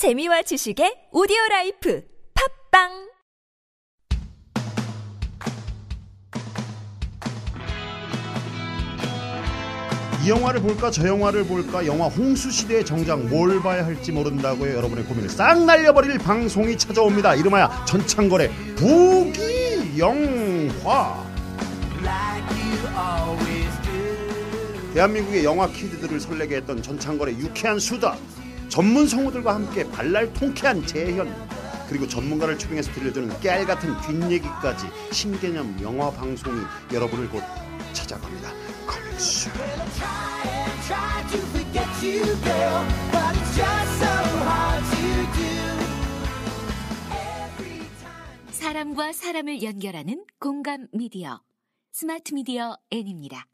재미와 지식의 오디오 라이프 팟빵! 이 영화를 볼까 저 영화를 볼까 영화 홍수 시대의 정작 뭘 봐야 할지 모른다고요 여러분의 고민을 싹 날려버릴 방송이 찾아옵니다. 이름하여 전창걸의 부귀영화. 대한민국의 영화 키드들을 설레게 했던 전창걸의 유쾌한 수다 전문 성우들과 함께 발랄 통쾌한 재현 그리고 전문가를 초빙해서 들려주는 깨알 같은 뒷얘기까지 신개념 영화 방송이 여러분을 곧 찾아갑니다. 사람과 사람을 연결하는 공감 미디어 스마트 미디어 N입니다.